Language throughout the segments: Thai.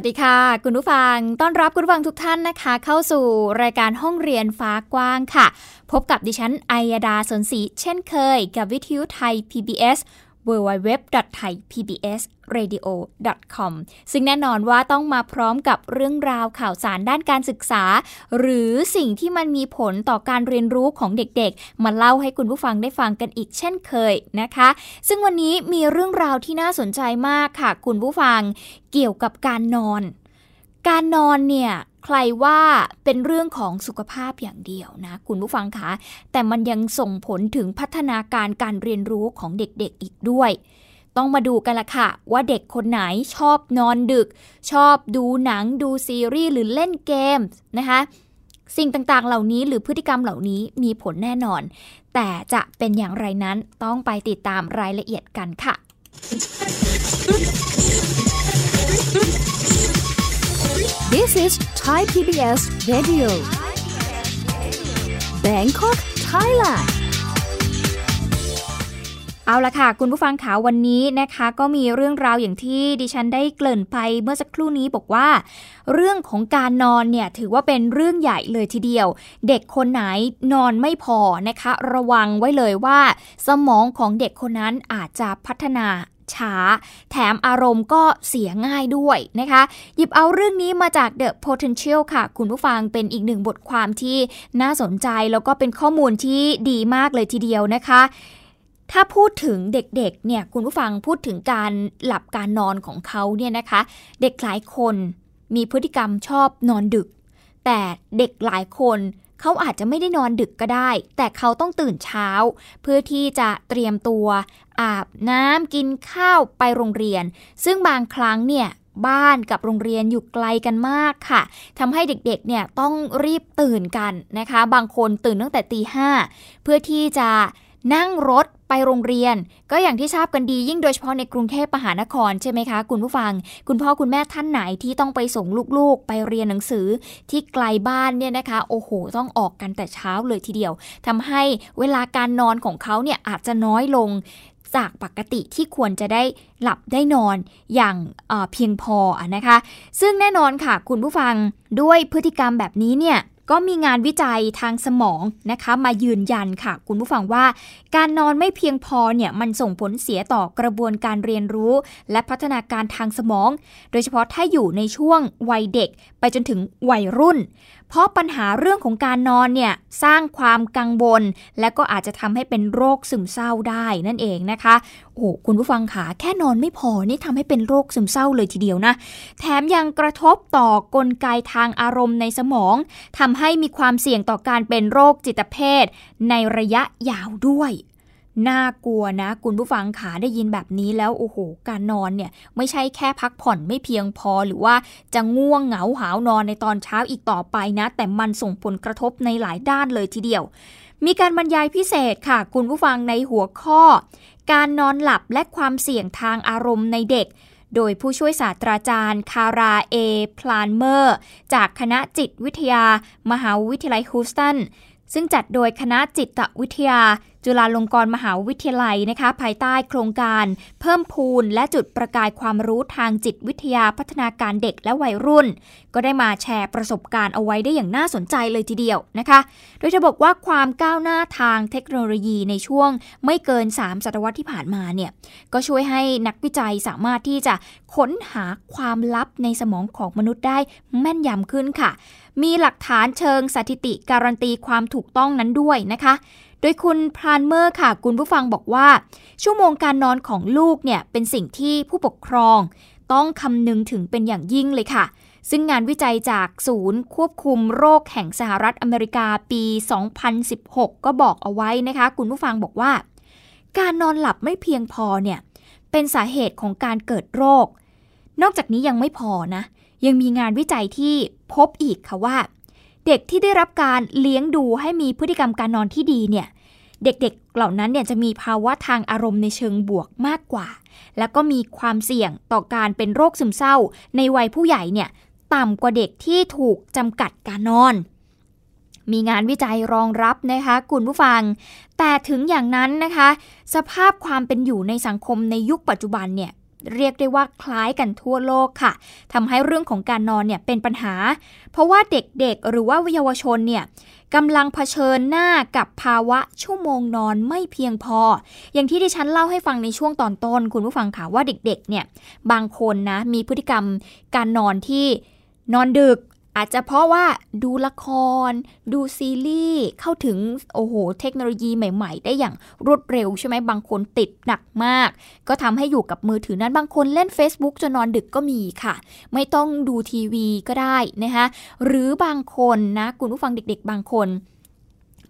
วัสดีค่ะ คุณผู้ฟัง ต้อนรับคุณผู้ฟังทุกท่านนะคะ เข้าสู่รายการห้องเรียนฟ้ากว้างค่ะ พบกับดิฉันไอยดาสนศรีเช่นเคย กับวิทยุไทย PBS www.thaipbsradio.com ซึ่งแน่นอนว่าต้องมาพร้อมกับเรื่องราวข่าวสารด้านการศึกษา หรือสิ่งที่มันมีผลต่อการเรียนรู้ของเด็กๆ มาเล่าให้คุณผู้ฟังได้ฟังกันอีกเช่นเคยนะคะ ซึ่งวันนี้มีเรื่องราวที่น่าสนใจมากค่ะ คุณผู้ฟังเกี่ยวกับการนอน การนอนเนี่ยใครว่าเป็นเรื่องของสุขภาพอย่างเดียวนะ คุณผู้ฟังคะ แต่มันยังส่งผลถึงพัฒนาการการเรียนรู้ของเด็กๆอีกด้วย ต้องมาดูกันละค่ะ ว่าเด็กคนไหนชอบนอนดึก ชอบดูหนังดูซีรีส์หรือเล่นเกมนะคะ สิ่งต่างๆเหล่านี้หรือพฤติกรรมเหล่านี้มีผลแน่นอน แต่จะเป็นอย่างไรนั้นต้องไปติดตามรายละเอียดกันค่ะ This is Thai PBS Radio Bangkok Thailand เอาละค่ะ คุณผู้ฟังขาวันนี้นะคะ ก็มีเรื่องราวอย่างที่ดิฉันได้เกริ่นไปเมื่อสักครู่นี้บอกว่า เรื่องของการนอนเนี่ยถือว่าเป็นเรื่องใหญ่เลยทีเดียว เด็กคนไหนนอนไม่พอนะคะ ระวังไว้เลยว่า สมองของเด็กคนนั้นอาจจะพัฒนา ช้า แถมอารมณ์ก็เสียง่ายด้วยนะคะ หยิบเอาเรื่องนี้มาจาก The Potential ค่ะ คุณผู้ฟังเป็นอีกหนึ่งบทความที่น่าสนใจแล้วก็เป็นข้อมูลที่ดีมากเลยทีเดียวนะคะถ้าพูดถึงเด็กๆ เนี่ยคุณผู้ฟังพูดถึงการหลับการนอนของเขาเนี่ยนะคะ เด็กหลายคนมีพฤติกรรมชอบนอนดึก แต่เด็กหลายคน เขาอาจจะไม่ได้นอนดึกก็ได้ แต่เขาต้องตื่นเช้า เพื่อที่จะเตรียมตัว อาบน้ำกินข้าวไปโรงเรียน ซึ่งบางครั้งเนี่ยบ้านกับโรงเรียนอยู่ไกลกันมากค่ะทำให้เด็กๆเนี่ยต้องรีบตื่นกันนะคะ บางคนตื่นตั้งแต่ตีห้าเพื่อที่จะนั่งรถ ไปโรงเรียน ก็อย่างที่ทราบกันดียิ่งโดยเฉพาะในกรุงเทพมหานครใช่ไหมคะ คุณผู้ฟัง คุณพ่อคุณแม่ท่านไหนที่ต้องไปส่งลูกๆ ไปเรียนหนังสือที่ไกลบ้านเนี่ยนะคะ โอ้โห ต้องออกกันแต่เช้าเลยทีเดียวทำให้เวลาการนอนของเขาเนี่ยอาจจะน้อยลงจากปกติที่ควรจะได้หลับได้นอนอย่างเเพียงพอนะคะ ซึ่งแน่นอนค่ะคุณผู้ฟังด้วยพฤติกรรมแบบนี้เนี่ย ก็มีงานวิจัยทางสมองนะคะ มายืนยันค่ะ คุณผู้ฟังว่า การนอนไม่เพียงพอเนี่ยมันส่งผลเสียต่อกระบวนการเรียนรู้ และพัฒนาการทางสมอง โดยเฉพาะถ้าอยู่ในช่วงวัยเด็ก ไปจนถึงวัยรุ่น เพราะปัญหาเรื่องของการนอนเนี่ยสร้างความกังวล และก็อาจจะทำให้เป็นโรคซึมเศร้าได้นั่นเองนะคะ โอ้คุณผู้ฟังขาแค่นอนไม่พอนี่ทำให้เป็นโรคซึมเศร้าเลยทีเดียวนะ แถมยังกระทบต่อกลไกทางอารมณ์ในสมองทำให้มีความเสี่ยงต่อการเป็นโรคจิตเภทในระยะยาวด้วย น่ากลัวนะ คุณผู้ฟังขาได้ยินแบบนี้แล้วโอ้โห การนอนเนี่ยไม่ใช่แค่พักผ่อนไม่เพียงพอหรือว่าจะง่วงเหงาหาวนอนในตอนเช้าอีกต่อไปนะ แต่มันส่งผลกระทบในหลายด้านเลยทีเดียว มีการบรรยายพิเศษค่ะ คุณผู้ฟังในหัวข้อ การนอนหลับและความเสี่ยงทางอารมณ์ในเด็กโดยผู้ช่วยศาสตราจารย์คาราเอ พลานเมอร์ จากคณะจิตวิทยา มหาวิทยาลัยฮูสตัน ซึ่งจัดโดยคณะจิตวิทยาจุฬาลงกรณ์มหาวิทยาลัยนะคะ ภายใต้โครงการ เพิ่มพูนและจุดประกายความรู้ทางจิตวิทยาพัฒนาการเด็กและวัยรุ่น ก็ได้มาแชร์ประสบการณ์เอาไว้ได้อย่างน่าสนใจเลยทีเดียวนะคะ โดยเธอบอกว่าความก้าวหน้าทางเทคโนโลยีในช่วงไม่เกิน 3 ศตวรรษที่ผ่านมาเนี่ยก็ช่วยให้นักวิจัยสามารถที่จะค้นหาความลับในสมองของมนุษย์ได้แม่นยำขึ้นค่ะ มีหลักฐานเชิงสถิติการันตีความถูกต้องนั้นด้วยนะคะ โดยคุณพรานเมอร์ค่ะคุณผู้ฟังบอกว่า ชั่วโมงการนอนของลูกเนี่ยเป็นสิ่งที่ผู้ปกครอง ต้องคำนึงถึงเป็นอย่างยิ่งเลยค่ะ ซึ่งงานวิจัยจากศูนย์ควบคุมโรคแห่งสหรัฐอเมริกาปี 2016 ก็บอกเอาไว้นะคะ คุณผู้ฟังบอกว่า การนอนหลับไม่เพียงพอเนี่ยเป็นสาเหตุของการเกิดโรค นอกจากนี้ยังไม่พอนะ ยังมีงานวิจัยที่พบอีกค่ะว่า เด็กที่ได้รับการเลี้ยงดูให้มีพฤติกรรมการนอนที่ดีเนี่ยเด็กๆ เหล่านั้นเนี่ยจะมีภาวะทางอารมณ์ในเชิงบวกมากกว่า แล้วก็มีความเสี่ยงต่อการเป็นโรคซึมเศร้า ในวัยผู้ใหญ่เนี่ยต่ำกว่าเด็กที่ถูกจำกัดการนอน มีงานวิจัยรองรับนะคะคุณผู้ฟัง แต่ถึงอย่างนั้นนะคะ สภาพความเป็นอยู่ในสังคมในยุคปัจจุบันเนี่ย เรียกได้ว่าคล้ายกันทั่วโลกค่ะทำให้เรื่องของการนอนเนี่ยเป็นปัญหา เพราะว่าเด็กๆ หรือว่าเยาวชนเนี่ยกำลังเผชิญหน้ากับภาวะชั่วโมงนอนไม่เพียงพอ อย่างที่ดิฉันเล่าให้ฟังในช่วงตอนต้น คุณผู้ฟังค่ะว่าเด็กๆเนี่ยบางคนนะมีพฤติกรรมการนอนที่นอนดึก อาจจะเพราะว่าดูละคร ดูซีรีส์เข้าถึงโอ้โหเทคโนโลยีใหม่ ๆ ได้อย่างรวดเร็วใช่ไหมบางคนติดหนักมาก ก็ทำให้อยู่กับมือถือนั้นบางคนเล่น Facebook จนนอนดึกก็มีค่ะ ไม่ต้องดูทีวีก็ได้นะคะหรือบางคนนะคุณผู้ฟังเด็ก ๆ บางคน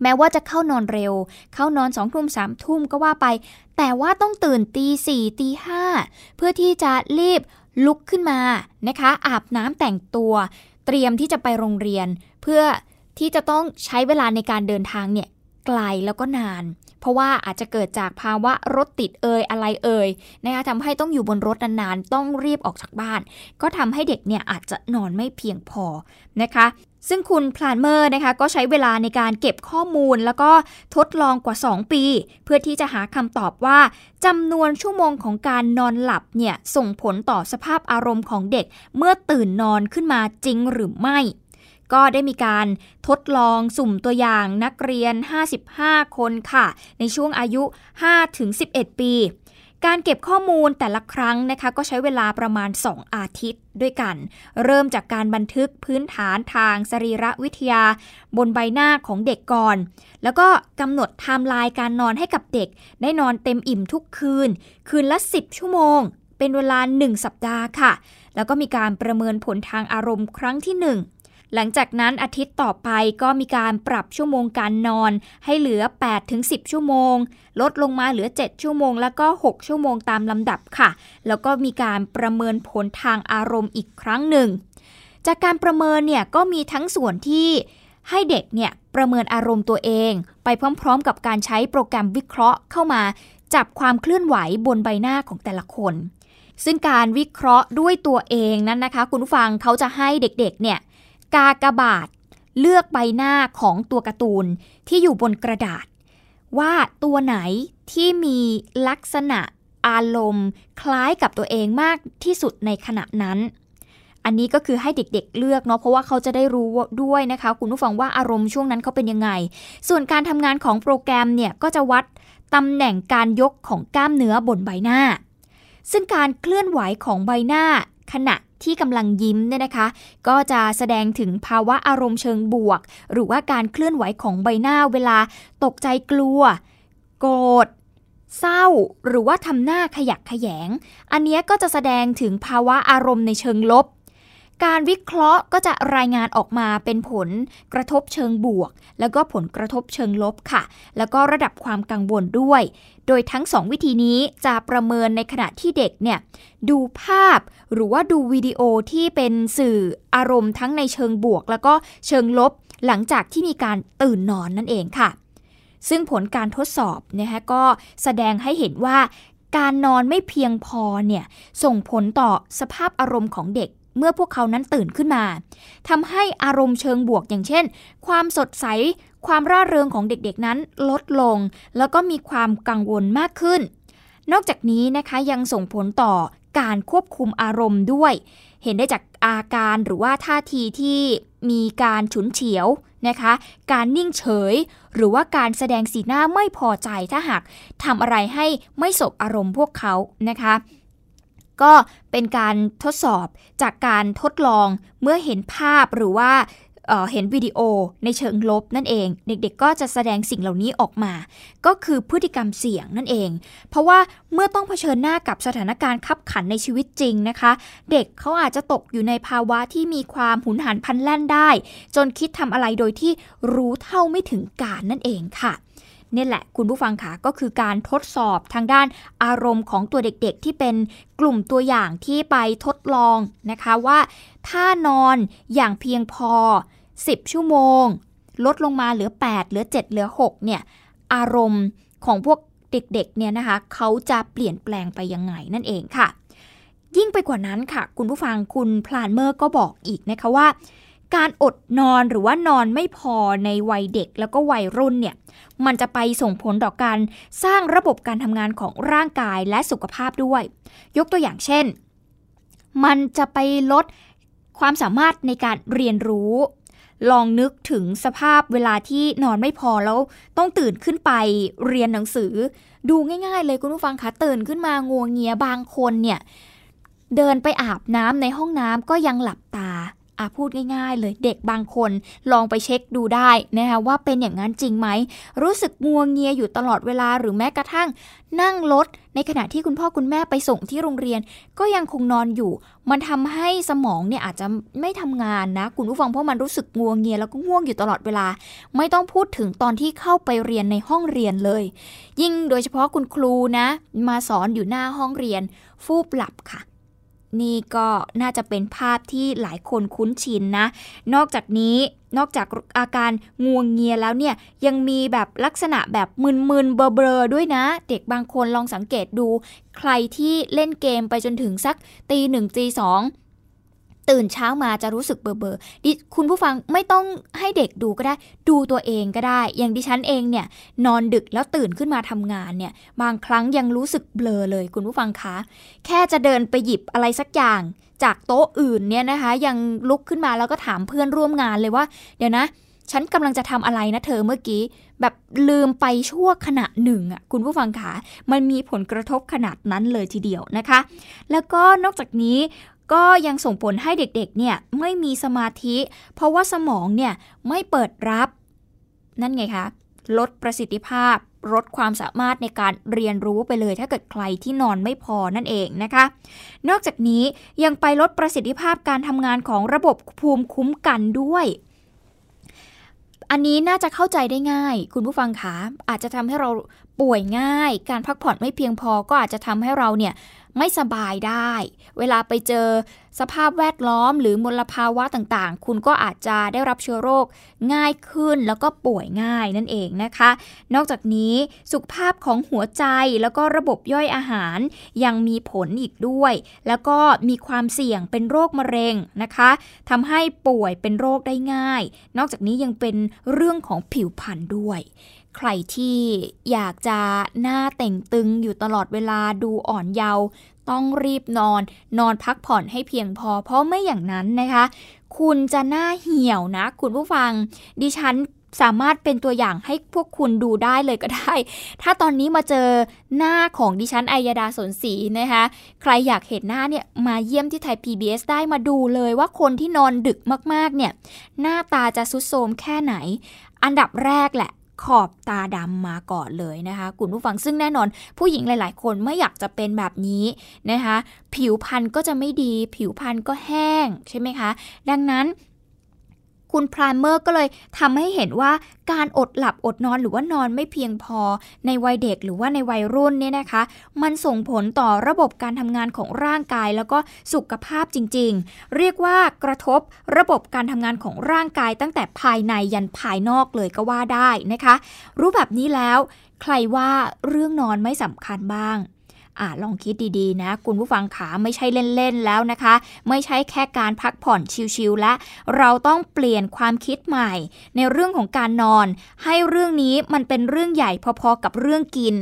แม้ว่าจะเข้านอนเร็ว เข้านอนสองทุ่มสามทุ่มก็ว่าไป แต่ว่าต้องตื่นตีสี่ตีห้าเพื่อที่จะรีบลุกขึ้นมานะคะ อาบน้ำแต่งตัว เตรียมที่จะไปโรงเรียน เพื่อที่จะต้องใช้เวลาในการเดินทางเนี่ยไกลแล้วก็นาน เพราะว่าอาจจะเกิดจากภาวะรถติดเอ่ยอะไรเอ่ยนะคะทำให้ต้องอยู่บนรถนานๆ ต้องรีบออกจากบ้าน ก็ทำให้เด็กเนี่ยอาจจะนอนไม่เพียงพอนะคะ ซึ่งคุณพลานเมอร์นะคะก็ใช้เวลาในการเก็บข้อมูล แล้วก็ทดลองกว่า 2 ปี เพื่อที่จะหาคำตอบว่าจำนวนชั่วโมงของการนอนหลับเนี่ยส่งผลต่อสภาพอารมณ์ของเด็ก เมื่อตื่นนอนขึ้นมาจริงหรือไม่ ก็ได้มีการทดลองสุ่มตัวอย่างนักเรียน 55 คนค่ะ ในช่วงอายุ 5-11 ปี การเก็บข้อมูลแต่ละครั้งนะคะก็ใช้เวลาประมาณ 2 อาทิตย์ด้วยกัน เริ่มจากการบันทึกพื้นฐานทางสรีรวิทยา บนใบหน้าของเด็กก่อน แล้วก็กำหนดไทม์ไลน์การนอนให้กับเด็ก ได้นอนเต็มอิ่มทุกคืน คืนละ 10 ชั่วโมง เป็นเวลา 1 สัปดาห์ค่ะ แล้วก็มีการประเมินผลทางอารมณ์ครั้งที่ 1 หลังจากนั้นอาทิตย์ต่อไปก็มีการปรับชั่วโมงการนอน ให้เหลือ 8-10 ชั่วโมง ลดลงมาเหลือ 7 ชั่วโมง แล้วก็ 6 ชั่วโมงตามลำดับค่ะ แล้วก็มีการประเมินผลทางอารมณ์อีกครั้งหนึ่ง จากการประเมินเนี่ยก็มีทั้งส่วนที่ให้เด็กเนี่ยประเมินอารมณ์ตัวเอง ไปพร้อมๆ กับการใช้โปรแกรมวิเคราะห์เข้ามา จับความเคลื่อนไหวบนใบหน้าของแต่ละคน ซึ่งการวิเคราะห์ด้วยตัวเองนั้นนะคะ คุณผู้ฟังเขาจะให้เด็กๆเนี่ย กากบาทเลือกใบหน้าของตัวการ์ตูนที่อยู่บนกระดาษ ว่าตัวไหนที่มีลักษณะอารมณ์ คล้ายกับตัวเองมากที่สุดในขณะนั้น อันนี้ก็คือให้เด็กๆเลือกเนาะเพราะว่าเขาจะได้รู้ด้วยนะคะ คุณผู้ฟังว่าอารมณ์ช่วงนั้นเขาเป็นยังไง ส่วนการทำงานของโปรแกรมเนี่ยก็จะวัดตำแหน่งการยกของกล้ามเนื้อบนใบหน้า ซึ่งการเคลื่อนไหวของใบหน้าขณะ ที่กำลังยิ้มเนี่ยนะคะ ก็จะแสดงถึงภาวะอารมณ์เชิงบวก หรือว่าการเคลื่อนไหวของใบหน้าเวลาตกใจกลัว โกรธเศร้าหรือว่าทำหน้าขยักขยง อันนี้ก็จะแสดงถึงภาวะอารมณ์ในเชิงลบ การวิเคราะห์ก็จะรายงานออกมาเป็นผลกระทบเชิงบวก แล้วก็ผลกระทบเชิงลบค่ะ แล้วก็ระดับความกังวลด้วย โดยทั้งสองวิธีนี้จะประเมินในขณะที่เด็กเนี่ยดูภาพหรือว่าดูวิดีโอที่เป็นสื่ออารมณ์ทั้งในเชิงบวก แล้วก็เชิงลบ หลังจากที่มีการตื่นนอนนั่นเองค่ะ ซึ่งผลการทดสอบนะคะก็แสดงให้เห็นว่าการนอนไม่เพียงพอเนี่ยส่งผลต่อสภาพอารมณ์ของเด็ก เมื่อพวกเขานั้นตื่นขึ้นมาทำให้อารมณ์เชิงบวกอย่างเช่น ความสดใส ความร่าเริงของเด็กๆนั้นลดลง แล้วก็มีความกังวลมากขึ้น นอกจากนี้นะคะยังส่งผลต่อการควบคุมอารมณ์ด้วย เห็นได้จากอาการหรือว่าท่าทีที่มีการฉุนเฉียวนะคะ การนิ่งเฉย หรือว่าการแสดงสีหน้าไม่พอใจถ้าหากทำอะไรให้ไม่สบอารมณ์พวกเขานะคะ ก็เป็นการทดสอบจากการทดลองเมื่อเห็นภาพหรือว่าเห็นวิดีโอในเชิงลบนั่นเอง เด็กๆ ก็จะแสดงสิ่งเหล่านี้ออกมา ก็คือพฤติกรรมเสี่ยงนั่นเอง เพราะว่าเมื่อต้องเผชิญหน้ากับสถานการณ์ขับขันในชีวิตจริงนะคะ เด็กเขาอาจจะตกอยู่ในภาวะที่มีความหุนหันพลันแล่นได้ จนคิดทำอะไรโดยที่รู้เท่าไม่ถึงการนั่นเองค่ะ นี่แหละคุณผู้ฟังค่ะก็คือการทดสอบทางด้านอารมณ์ของตัวเด็กๆ ที่เป็นกลุ่มตัวอย่างที่ไปทดลองนะคะว่า ถ้านอนอย่างเพียงพอ 10 ชั่วโมง ลดลงมาเหลือ 8 เหลือ 7 เหลือ 6 เนี่ยอารมณ์ของพวกเด็กๆเนี่ยนะคะเขาจะเปลี่ยนแปลงไปยังไงนั่นเองค่ะ ยิ่งไปกว่านั้นค่ะ คุณผู้ฟังคุณพลานเมอร์ก็บอกอีกนะคะว่า การอดนอนหรือว่านอนไม่พอในวัยเด็กแล้วก็วัยรุ่นเนี่ยมันจะไปส่งผลต่อการสร้างระบบการทำงานของร่างกายและสุขภาพด้วย ยกตัวอย่างเช่น มันจะไปลดความสามารถในการเรียนรู้ ลองนึกถึงสภาพเวลาที่นอนไม่พอแล้วต้องตื่นขึ้นไปเรียนหนังสือ ดูง่ายๆเลยคุณผู้ฟังคะตื่นขึ้นมางวงเงียบางคนเนี่ยเดินไปอาบน้ำในห้องน้ำก็ยังหลับตา อะพูดง่ายๆ เลยเด็กบางคนลองไปเช็คดูได้นะคะว่าเป็นอย่างนั้นจริงไหม รู้สึกงัวงเงียอยู่ตลอดเวลาหรือแม้กระทั่งนั่งรถในขณะที่คุณพ่อคุณแม่ไปส่งที่โรงเรียน ก็ยังคงนอนอยู่ มันทำให้สมองเนี่ยอาจจะไม่ทำงานนะ คุณผู้ฟังเพราะมันรู้สึกงัวงเงียแล้วก็ง่วงอยู่ตลอดเวลา ไม่ต้องพูดถึงตอนที่เข้าไปเรียนในห้องเรียนเลย ยิ่งโดยเฉพาะคุณครูนะ มาสอนอยู่หน้าห้องเรียน ฟูบหลับค่ะ นี่ก็น่าจะเป็นภาพที่หลายคนคุ้นชินนะ นอกจากนี้นอกจากอาการงวงเงียแล้วเนี่ยยังมีแบบลักษณะแบบมึนๆเบลอๆด้วยนะ เด็กบางคนลองสังเกตดู ใครที่เล่นเกมไปจนถึงสักตีหนึ่งตีสอง ตื่นเช้ามาจะรู้สึกเบลอดิคุณผู้ฟังไม่ต้องให้เด็กดูก็ได้ ดูตัวเองก็ได้ อย่างดิฉันเองเนี่ยนอนดึกแล้วตื่นขึ้นมาทำงานเนี่ยบางครั้งยังรู้สึกเบลอเลยคุณผู้ฟังคะแค่จะเดินไปหยิบอะไรสักอย่าง จากโต๊ะอื่นเนี่ยนะคะ ยังลุกขึ้นมาแล้วก็ถามเพื่อนร่วมงานเลยว่า เดี๋ยวนะ ฉันกำลังจะทำอะไรนะเธอเมื่อกี้แบบลืมไปชั่วขณะหนึ่งอะคุณผู้ฟังคะมันมีผลกระทบขนาดนั้นเลยทีเดียวนะคะ แล้วก็นอกจากนี้ ก็ยังส่งผลให้เด็กๆเนี่ยไม่มีสมาธิ เพราะว่าสมองเนี่ยไม่เปิดรับ นั่นไงคะ ลดประสิทธิภาพ ลดความสามารถในการเรียนรู้ไปเลย ถ้าเกิดใครที่นอนไม่พอนั่นเองนะคะ นอกจากนี้ยังไปลดประสิทธิภาพการทำงานของระบบภูมิคุ้มกันด้วยอันนี้น่าจะเข้าใจได้ง่าย คุณผู้ฟังคะอาจจะทำให้เราป่วยง่าย การพักผ่อนไม่เพียงพอก็อาจจะทำให้เราเนี่ย ไม่สบายได้ เวลาไปเจอสภาพแวดล้อมหรือมลภาวะต่างๆ คุณก็อาจจะได้รับเชื้อโรคง่ายขึ้นแล้วก็ป่วยง่ายนั่นเองนะคะ นอกจากนี้สุขภาพของหัวใจแล้วก็ระบบย่อยอาหารยังมีผลอีกด้วย แล้วก็มีความเสี่ยงเป็นโรคมะเร็งนะคะทำให้ป่วยเป็นโรคได้ง่าย นอกจากนี้ยังเป็นเรื่องของผิวพรรณด้วย ใครที่อยากจะหน้าเต่งตึงอยู่ตลอดเวลาดูอ่อนเยาว์ต้องรีบนอน นอนพักผ่อนให้เพียงพอ เพราะไม่อย่างนั้นนะคะ คุณจะหน้าเหี่ยวนะ คุณผู้ฟัง ดิฉันสามารถเป็นตัวอย่างให้พวกคุณดูได้เลยก็ได้ ถ้าตอนนี้มาเจอหน้าของดิฉัน อัยดาสนศรีนะคะ ใครอยากเห็นหน้าเนี่ยมาเยี่ยมที่ไทย PBS ได้มาดูเลยว่าคนที่นอนดึกมากๆเนี่ย หน้าตาจะสุดโทมแค่ไหน อันดับแรกแหละ ขอบตาดำมาก่อนเลยนะคะคุณผู้ฟังซึ่งแน่นอน ผู้หญิงหลาย ๆ คนไม่อยากจะเป็นแบบนี้นะคะ ผิวพรรณก็จะไม่ดี ผิวพรรณก็แห้งใช่ไหมคะ ดังนั้น คุณพรามเมอร์ก็เลยทำให้เห็นว่าการอดหลับอดนอนหรือว่านอนไม่เพียงพอ ในวัยเด็กหรือว่าในวัยรุ่นเนี่ยนะคะ มันส่งผลต่อระบบการทำงานของร่างกายแล้วก็สุขภาพจริง ๆ เรียกว่ากระทบระบบการทำงานของร่างกายตั้งแต่ภายในยันภายนอกเลยก็ว่าได้นะคะ รู้แบบนี้แล้ว ใครว่าเรื่องนอนไม่สำคัญบ้าง อ่าลองคิดดีๆ นะ คุณผู้ฟังขาไม่ใช่เล่นๆแล้วนะคะ ไม่ใช่แค่การพักผ่อนชิลๆและเราต้องเปลี่ยนความคิดใหม่ ในเรื่องของการนอน ให้เรื่องนี้มันเป็นเรื่องใหญ่พอๆกับเรื่องกิน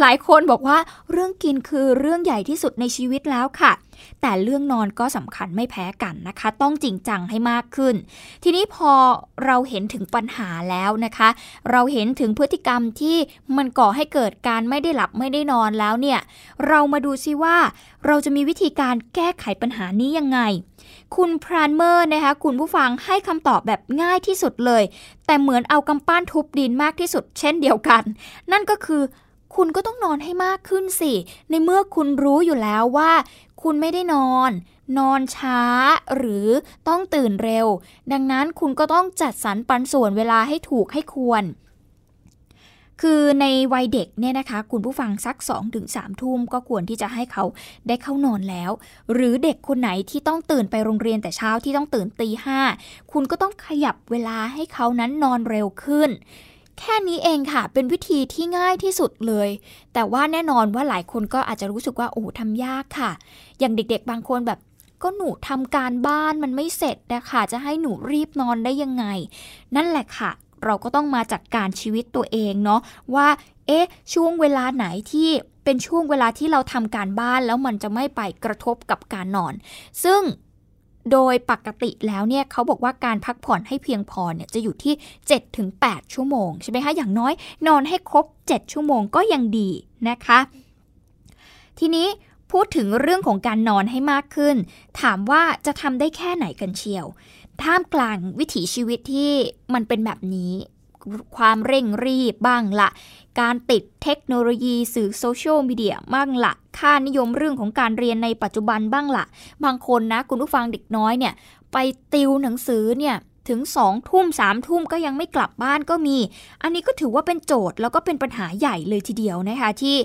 หลายคนบอกว่าเรื่องกินคือเรื่องใหญ่ที่สุดในชีวิตแล้วค่ะ แต่เรื่องนอนก็สำคัญไม่แพ้กันนะคะ ต้องจริงจังให้มากขึ้น ทีนี้พอเราเห็นถึงปัญหาแล้วนะคะ เราเห็นถึงพฤติกรรมที่มันก่อให้เกิดการไม่ได้หลับไม่ได้นอนแล้วเนี่ย เรามาดูซิว่า เราจะมีวิธีการแก้ไขปัญหานี้ยังไง คุณพรานเมอร์นะคะคุณผู้ฟังให้คำตอบแบบง่ายที่สุดเลย แต่เหมือนเอากำปั้นทุบดินมากที่สุด เช่นเดียวกัน นั่นก็คือคุณก็ต้องนอนให้มากขึ้นสิ ในเมื่อคุณรู้อยู่แล้วว่า คุณไม่ได้นอน นอนช้าหรือต้องตื่นเร็ว ดังนั้นคุณก็ต้องจัดสรรปันส่วนเวลาให้ถูกให้ควร คือในวัยเด็กเนี่ยนะคะ คุณผู้ฟังสัก2อถึงสามทุ่มก็ควรที่จะให้เขาได้เข้านอนแล้ว หรือเด็กคนไหนที่ต้องตื่นไปโรงเรียนแต่เช้าที่ต้องตื่นตีห้าคุณก็ต้องขยับเวลาให้เขานั้นนอนเร็วขึ้น แค่นี้เองค่ะ เป็นวิธีที่ง่ายที่สุดเลย แต่ว่าแน่นอนว่าหลายคนก็อาจจะรู้สึกว่าโอ้ทำยากค่ะ อย่างเด็กๆ บางคนแบบก็หนูทำการบ้านมันไม่เสร็จนะคะจะให้หนูรีบนอนได้ยังไง นั่นแหละค่ะ เราก็ต้องมาจัดการชีวิตตัวเองเนาะว่า เอ๊ะ ช่วงเวลาไหนที่เป็นช่วงเวลาที่เราทำการบ้านแล้วมันจะไม่ไปกระทบกับการนอน ซึ่ง โดยปกติแล้วเนี่ยเขาบอกว่าการพักผ่อนให้เพียงพอเนี่ยจะอยู่ที่ 7-8 ชั่วโมงใช่ไหมคะ อย่างน้อยนอนให้ครบ 7 ชั่วโมงก็ยังดีนะคะ ทีนี้พูดถึงเรื่องของการนอนให้มากขึ้น ถามว่าจะทำได้แค่ไหนกันเชียว ท่ามกลางวิถีชีวิตที่มันเป็นแบบนี้ ความเร่งรีบบ้างละการติดเทคโนโลยีสื่อโซเชียลมีเดียบ้างละค่านิยมเรื่องของการเรียนในปัจจุบันบ้างละบางคนนะคุณผู้ฟังเด็กน้อยเนี่ยไปติวหนังสือเนี่ยถึงสองทุ่มสามทุ่มก็ยังไม่กลับบ้านก็มี อันนี้ก็ถือว่าเป็นโจทย์แล้วก็เป็นปัญหาใหญ่เลยทีเดียวนะคะที่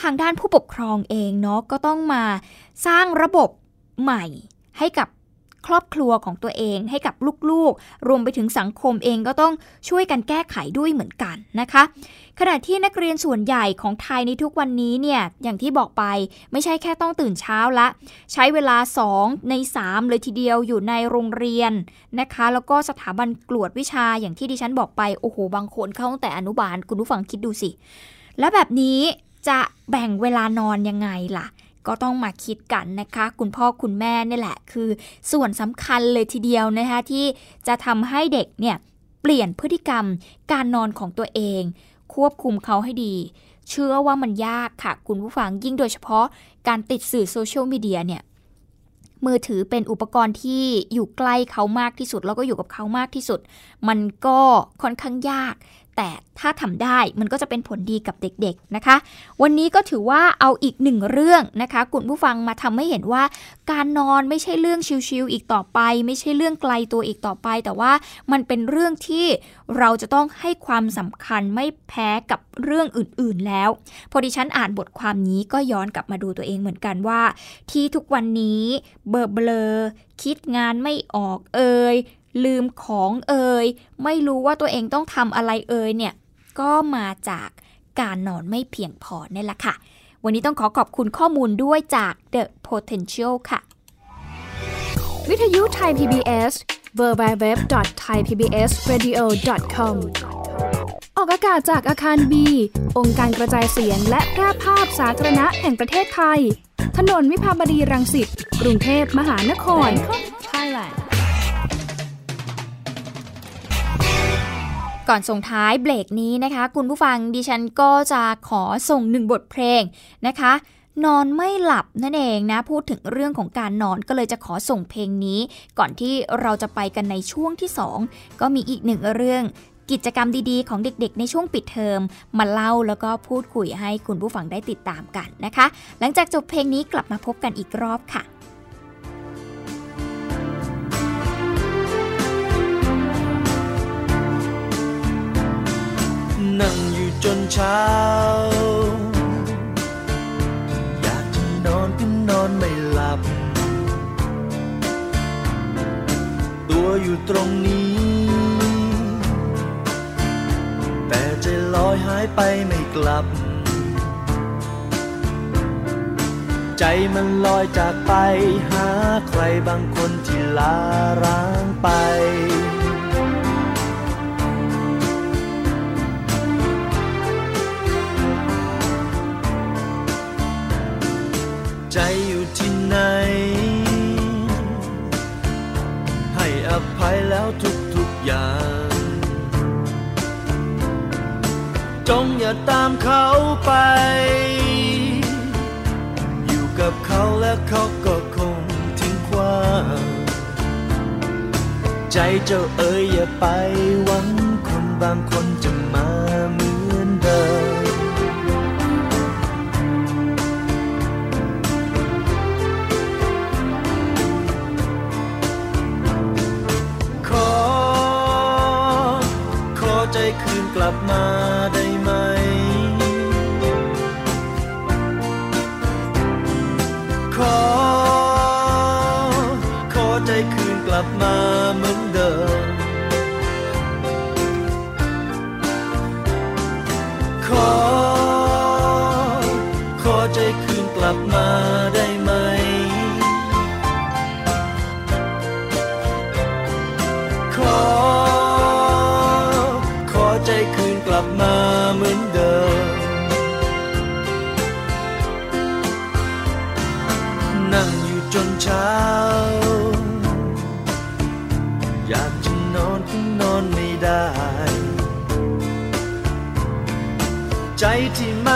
ทางด้านผู้ปกครองเองเนาะก็ต้องมาสร้างระบบใหม่ให้กับ ครอบครัวของตัวเองให้กับลูกๆ รวมไปถึงสังคมเองก็ต้องช่วยกันแก้ไขด้วยเหมือนกันนะคะ ขณะที่นักเรียนส่วนใหญ่ของไทยในทุกวันนี้เนี่ยอย่างที่บอกไปไม่ใช่แค่ต้องตื่นเช้าละ ใช้เวลา 2 ใน 3 เลยทีเดียวอยู่ในโรงเรียนนะคะ แล้วก็สถาบันกลวดวิชาอย่างที่ดิฉันบอกไปโอ้โหบางคนเข้าตั้งแต่อนุบาลคุณผู้ฟังคิดดูสิ แล้วแบบนี้จะแบ่งเวลานอนยังไงล่ะ ก็ต้องมาคิดกันนะคะ คุณพ่อคุณแม่นี่แหละ คือส่วนสำคัญเลยทีเดียวนะคะที่จะทำให้เด็กเนี่ยเปลี่ยนพฤติกรรมการนอนของตัวเอง ควบคุมเขาให้ดี เชื่อว่ามันยากค่ะ คุณผู้ฟังยิ่งโดยเฉพาะการติดสื่อโซเชียลมีเดียเนี่ยมือถือเป็นอุปกรณ์ที่อยู่ใกล้เขามากที่สุด แล้วก็อยู่กับเขามากที่สุด มันก็ค่อนข้างยาก แต่ถ้าทำได้มันก็จะเป็นผลดีกับเด็กๆนะคะ วันนี้ก็ถือว่าเอาอีกหนึ่งเรื่องนะคะคุณผู้ฟังมาทำให้เห็นว่า การนอนไม่ใช่เรื่องชิวๆอีกต่อไป ไม่ใช่เรื่องไกลตัวอีกต่อไป แต่ว่ามันเป็นเรื่องที่เราจะต้องให้ความสำคัญไม่แพ้กับเรื่องอื่นๆแล้ว พอดิฉันอ่านบทความนี้ก็ย้อนกลับมาดูตัวเองเหมือนกันว่า ที่ทุกวันนี้เบอร์เบลอคิดงานไม่ออกเอ่ย ลืมของเอ่ยไม่รู้ว่าตัวเองต้องทำอะไรเอ่ยเนี่ยก็มาจากการนอนไม่เพียงพอนี่แหละค่ะ วันนี้ต้องขอขอบคุณข้อมูลด้วยจาก The Potential ค่ะ วิทยุไทย PBS www.thaipbsradio.com ออกอากาศจากอาคารบี องค์การกระจายเสียงและแพร่ภาพสาธารณะแห่งประเทศไทย ถนนวิภาวดีรังสิต กรุงเทพมหานคร Thailand ก่อนส่งท้ายเบรกนี้นะคะ คุณผู้ฟังดิฉันก็จะขอส่งหนึ่งบทเพลงนะคะ นอนไม่หลับนั่นเองนะ พูดถึงเรื่องของการนอนก็เลยจะขอส่งเพลงนี้ ก่อนที่เราจะไปกันในช่วงที่ 2 ก็มีอีกหนึ่งเรื่องกิจกรรมดีๆ ของเด็กๆ ในช่วงปิดเทอม มาเล่าแล้วก็พูดคุยให้คุณผู้ฟังได้ติดตามกันนะคะ หลังจากจบเพลงนี้กลับมาพบกันอีกรอบค่ะ นั่งอยู่จนเช้า อยากจะนอนก็นอนไม่หลับ ตัวอยู่ตรงนี้ แต่ใจลอยหายไปไม่กลับ ใจมันลอยจากไปหาใครบางคนที่ลาร้างไป ใจอยู่ที่ไหน ให้อภัยแล้วทุกๆอย่าง จงอย่าตามเขาไป อยู่กับเขาและเขาก็คงทิ้งขว้างใจเจ้าเอ๋ยอย่าไปหวังคนบางคนจะมา กลับมาได้ไหม ขอ ขอใจคืนกลับมาเหมือนเดิม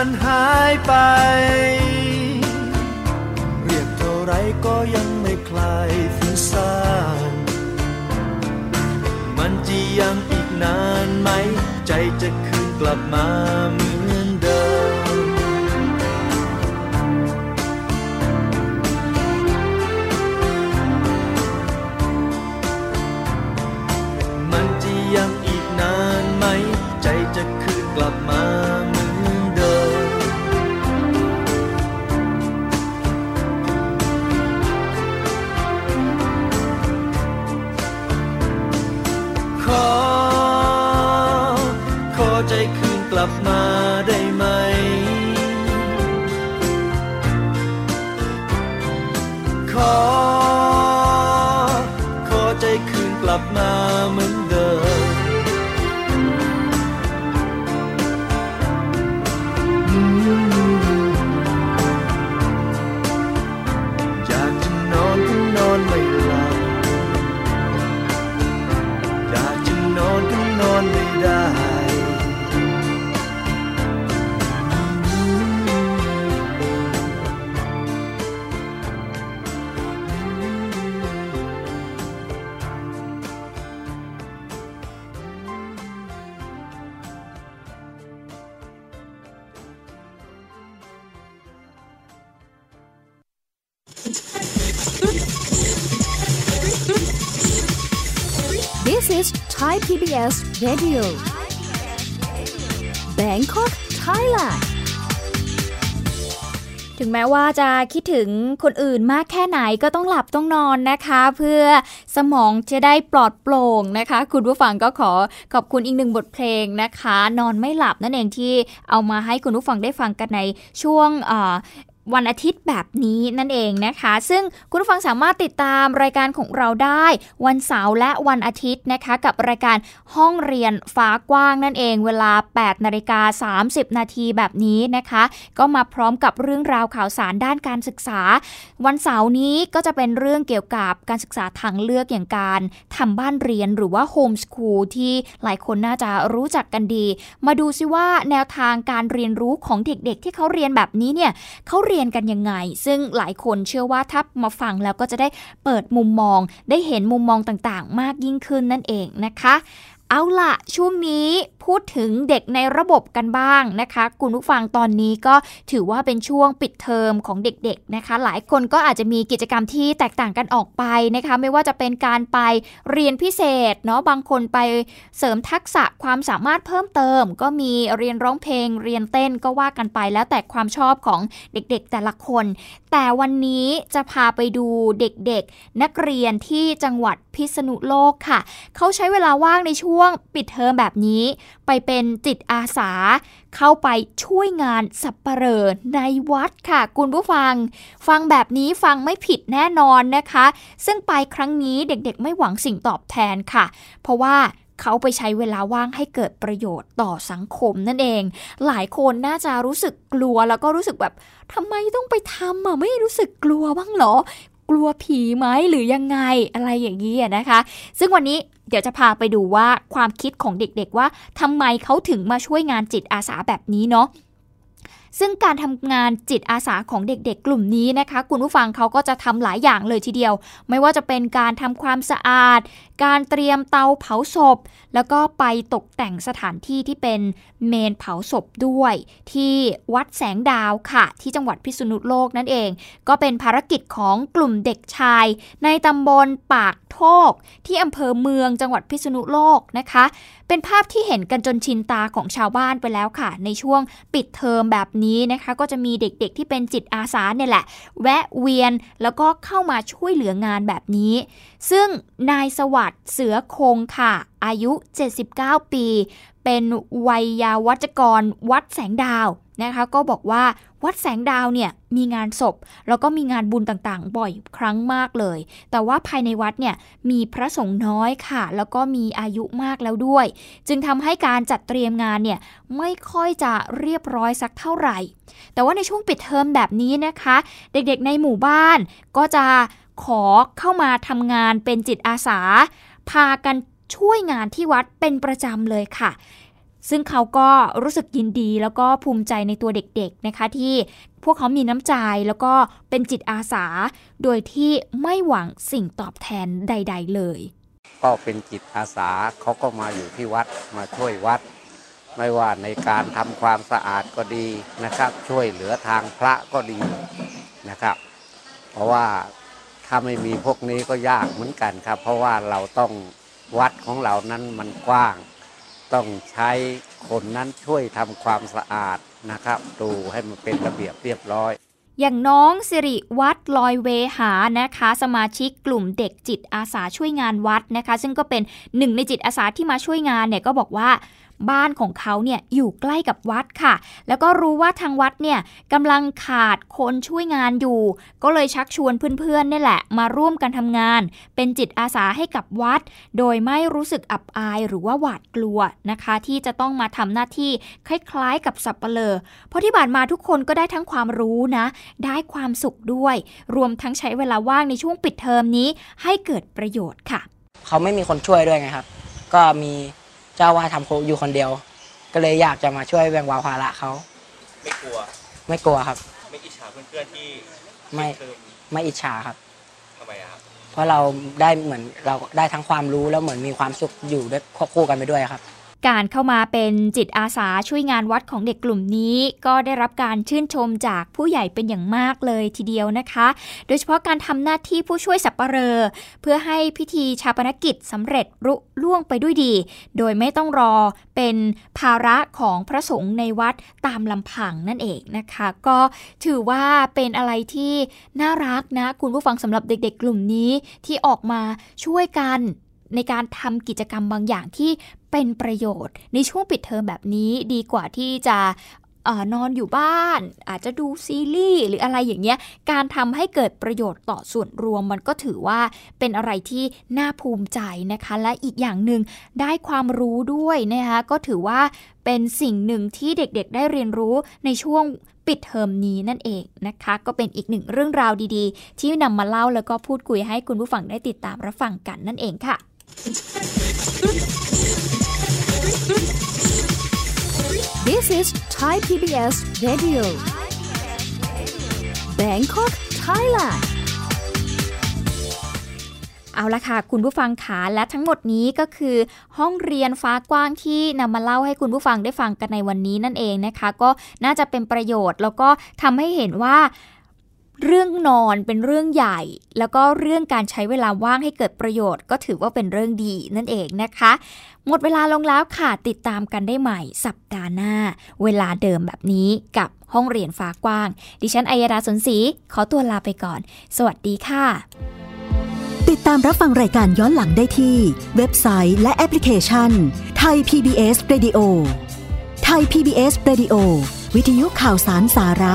มันหายไป เรียกเท่าไรก็ยังไม่คลายฟุ้งซ่านมันจะยังอีกนานไหม ใจจะคืนกลับมา อ SBS Radio Bangkok Thailand ถึงแม้ว่าจะคิดถึงคนอื่นมากแค่ไหนก็ต้องหลับต้องนอนนะคะ เพื่อสมองจะได้ปลอดโปร่งนะคะ คุณผู้ฟังก็ขอขอบคุณอีกหนึ่งบทเพลงนะคะ นอนไม่หลับนั่นเองที่เอามาให้คุณผู้ฟังได้ฟังกันในช่วงเอ วันอาทิตย์แบบนี้นั่นเองนะคะ ซึ่งคุณผู้ฟังสามารถติดตามรายการของเราได้ วันเสาร์และวันอาทิตย์นะคะ กับรายการห้องเรียนฟ้ากว้างนั่นเอง เวลา 8นาฬิกา30 นาทีแบบนี้นะคะ ก็มาพร้อมกับเรื่องราวข่าวสารด้านการศึกษา วันเสาร์นี้ก็จะเป็นเรื่องเกี่ยวกับการศึกษาทางเลือกอย่างการทำบ้านเรียนหรือว่าโฮมสคูลที่หลายคนน่าจะรู้จักกันดี มาดูซิว่าแนวทางการเรียนรู้ของเด็กๆ ที่เขาเรียนแบบนี้เนี่ยเขาเรียนกันยังไง ซึ่งหลายคนเชื่อว่าถ้ามาฟังแล้วก็จะได้เปิดมุมมอง ได้เห็นมุมมองต่างๆ มากยิ่งขึ้นนั่นเองนะคะ เอาละช่วงนี้พูดถึงเด็กในระบบกันบ้างนะคะคุณผู้ฟังตอนนี้ก็ถือว่าเป็นช่วงปิดเทอมของเด็กๆนะคะ หลายคนก็อาจจะมีกิจกรรมที่แตกต่างกันออกไปนะคะ ไม่ว่าจะเป็นการไปเรียนพิเศษเนาะบางคนไปเสริมทักษะความสามารถเพิ่มเติม ก็มีเรียนร้องเพลงเรียนเต้นก็ว่ากันไปแล้วแต่ความชอบของเด็กๆแต่ละคน แต่วันนี้จะพาไปดูเด็กๆ นักเรียนที่จังหวัดพิษณุโลกค่ะ เขาใช้เวลาว่างในช่วงงปิดเทอมแบบนี้ ไปเป็นจิตอาสา เข้าไปช่วยงานสับปเหร่อในวัดค่ะ คุณผู้ฟัง ฟังแบบนี้ฟังไม่ผิดแน่นอนนะคะ ซึ่งไปครั้งนี้เด็กๆ ไม่หวังสิ่งตอบแทนค่ะ เพราะว่าเขาไปใช้เวลาว่างให้เกิดประโยชน์ต่อสังคมนั่นเอง หลายคนน่าจะรู้สึกกลัวแล้วก็รู้สึกแบบทำไมต้องไปทำอะไม่รู้สึกกลัวบ้างหรอ กลัวผีไหมหรือยังไงอะไรอย่างนี้นะคะ ซึ่งวันนี้เดี๋ยวจะพาไปดูว่าความคิดของเด็กๆว่าทำไมเขาถึงมาช่วยงานจิตอาสาแบบนี้เนาะ ซึ่งการทำงานจิตอาสาของเด็กๆ กลุ่มนี้นะคะ คุณผู้ฟังเขาก็จะทำหลายอย่างเลยทีเดียว ไม่ว่าจะเป็นการทำความสะอาด การเตรียมเตาเผาศพ แล้วก็ไปตกแต่งสถานที่ที่เป็นเมนเผาศพด้วย ที่วัดแสงดาวค่ะ ที่จังหวัดพิษณุโลกนั่นเอง ก็เป็นภารกิจของกลุ่มเด็กชาย ในตำบลปากทคที่อำเภอเมืองจังหวัดพิษณุโลกนะคะ เป็นภาพที่เห็นกันจนชินตาของชาวบ้านไปแล้วค่ะ ในช่วงปิดเทอมแบบนี้นะคะก็จะมีเด็กๆที่เป็นจิตอาสาเนี่ยแหละ แวะเวียนแล้วก็เข้ามาช่วยเหลืองานแบบนี้ ซึ่งนายสวัสด์เสือคงค่ะ อายุ 79 ปี เป็นวัยยาวัจกรวัดแสงดาวนะคะก็บอกว่าวัดแสงดาวเนี่ยมีงานศพ แล้วก็มีงานบุญต่างๆ บ่อยครั้งมากเลย แต่ว่าภายในวัดเนี่ยมีพระสงฆ์น้อยค่ะ แล้วก็มีอายุมากแล้วด้วย จึงทำให้การจัดเตรียมงานเนี่ยไม่ค่อยจะเรียบร้อยสักเท่าไหร่ แต่ว่าในช่วงปิดเทอมแบบนี้นะคะ เด็กๆในหมู่บ้านก็จะขอเข้ามาทำงานเป็นจิตอาสา พากัน ช่วยงานที่วัดเป็นประจำเลยค่ะ ซึ่งเขาก็รู้สึกยินดีแล้วก็ภูมิใจในตัวเด็กๆนะคะ ที่พวกเขามีน้ำใจแล้วก็เป็นจิตอาสา โดยที่ไม่หวังสิ่งตอบแทนใด ๆ เลย ก็เป็นจิตอาสาเขาก็มาอยู่ที่วัดมาช่วยวัด ไม่ว่าในการทำความสะอาดก็ดีนะครับ ช่วยเหลือทางพระก็ดีนะครับ เพราะว่าถ้าไม่มีพวกนี้ก็ยากเหมือนกันครับ เพราะว่าเราต้อง วัดของเรานั้นมันกว้าง ต้องใช้คนนั้นช่วยทำความสะอาดนะครับ ดูให้มันเป็นระเบียบเรียบร้อยอย่างน้องสิริวัดลอยเวหานะคะ สมาชิกกลุ่มเด็กจิตอาสาช่วยงานวัดนะคะ ซึ่งก็เป็นหนึ่งในจิตอาสาที่มาช่วยงานเนี่ยก็บอกว่า บ้านของเขาเนี่ยอยู่ใกล้กับวัดค่ะ แล้วก็รู้ว่าทางวัดเนี่ยกำลังขาดคนช่วยงานอยู่ ก็เลยชักชวนเพื่อนๆนี่แหละ มาร่วมกันทำงาน เป็นจิตอาสาให้กับวัด โดยไม่รู้สึกอับอายหรือว่าหวาดกลัวนะคะ ที่จะต้องมาทำหน้าที่คล้ายๆ กับสับเปลอเพราะที่ผ่านมาทุกคนก็ได้ทั้งความรู้นะ ได้ความสุขด้วย รวมทั้งใช้เวลาว่างในช่วงปิดเทอมนี้ ให้เกิดประโยชน์ค่ะ เขาไม่มีคนช่วยด้วยไงครับ ก็มี เจ้าว่าทำอยู่คนเดียว ก็เลยอยากจะมาช่วยแบ่งเบาภาระเขาไม่กลัว ไม่กลัวครับ ไม่อิจฉาเพื่อนๆที่ไม่ไม่อิจฉาครับทำไมครับ เพราะเราได้เหมือนเราได้ทั้งความรู้แล้วเหมือนมีความสุขอยู่ด้วยควบคู่กันไปด้วยครับ การเข้ามาเป็นจิตอาสาช่วยงานวัดของเด็กกลุ่มนี้ ก็ได้รับการชื่นชมจากผู้ใหญ่เป็นอย่างมากเลยทีเดียวนะคะ โดยเฉพาะการทำหน้าที่ผู้ช่วยสับปเหร่อเพื่อให้พิธีชาปนกิจสำเร็จรุล่วงไปด้วยดี โดยไม่ต้องรอเป็นภาระของพระสงฆ์ในวัดตามลำพังนั่นเองนะคะ ก็ถือว่าเป็นอะไรที่น่ารักนะ คุณผู้ฟังสำหรับเด็ก ๆ กลุ่มนี้ที่ออกมาช่วยกันในการทำกิจกรรมบางอย่างที่ เป็นประโยชน์ ในช่วงปิดเทอมแบบนี้ดีกว่าที่จะนอนอยู่บ้าน อาจจะดูซีรีส์หรืออะไรอย่างเงี้ย การทำให้เกิดประโยชน์ต่อส่วนรวมมันก็ถือว่าเป็นอะไรที่น่าภูมิใจนะคะ และอีกอย่างหนึ่งได้ความรู้ด้วยนะคะก็ถือว่าเป็นสิ่งหนึ่งที่เด็กๆ ได้เรียนรู้ในช่วงปิดเทอมนี้นั่นเองนะคะ ก็เป็นอีกหนึ่งเรื่องราวดีๆ ที่นำมาเล่าแล้วก็พูดคุยให้คุณผู้ฟังได้ติดตามรับฟังกันนั่นเองค่ะ This is Thai PBS Radio Bangkok Thailand เอาละค่ะ คุณผู้ฟังขาและทั้งหมดนี้ก็คือ ห้องเรียนฟ้ากว้างที่นำมาเล่าให้คุณผู้ฟังได้ฟังกันในวันนี้นั่นเองนะคะ ก็น่าจะเป็นประโยชน์แล้วก็ทำให้เห็นว่า เรื่องนอนเป็นเรื่องใหญ่ แล้วก็เรื่องการใช้เวลาว่างให้เกิดประโยชน์ ก็ถือว่าเป็นเรื่องดีนั่นเองนะคะ หมดเวลาลงแล้วค่ะติดตามกันได้ใหม่สัปดาห์หน้า เวลาเดิมแบบนี้กับห้องเรียนฟ้ากว้าง ดิฉันอัยดาสนศรีขอตัวลาไปก่อน สวัสดีค่ะ ติดตามรับฟังรายการย้อนหลังได้ที่ เว็บไซต์และแอปพลิเคชันไทย PBS Radio ไทย PBS Radio วิทยุข่าวสารสาระ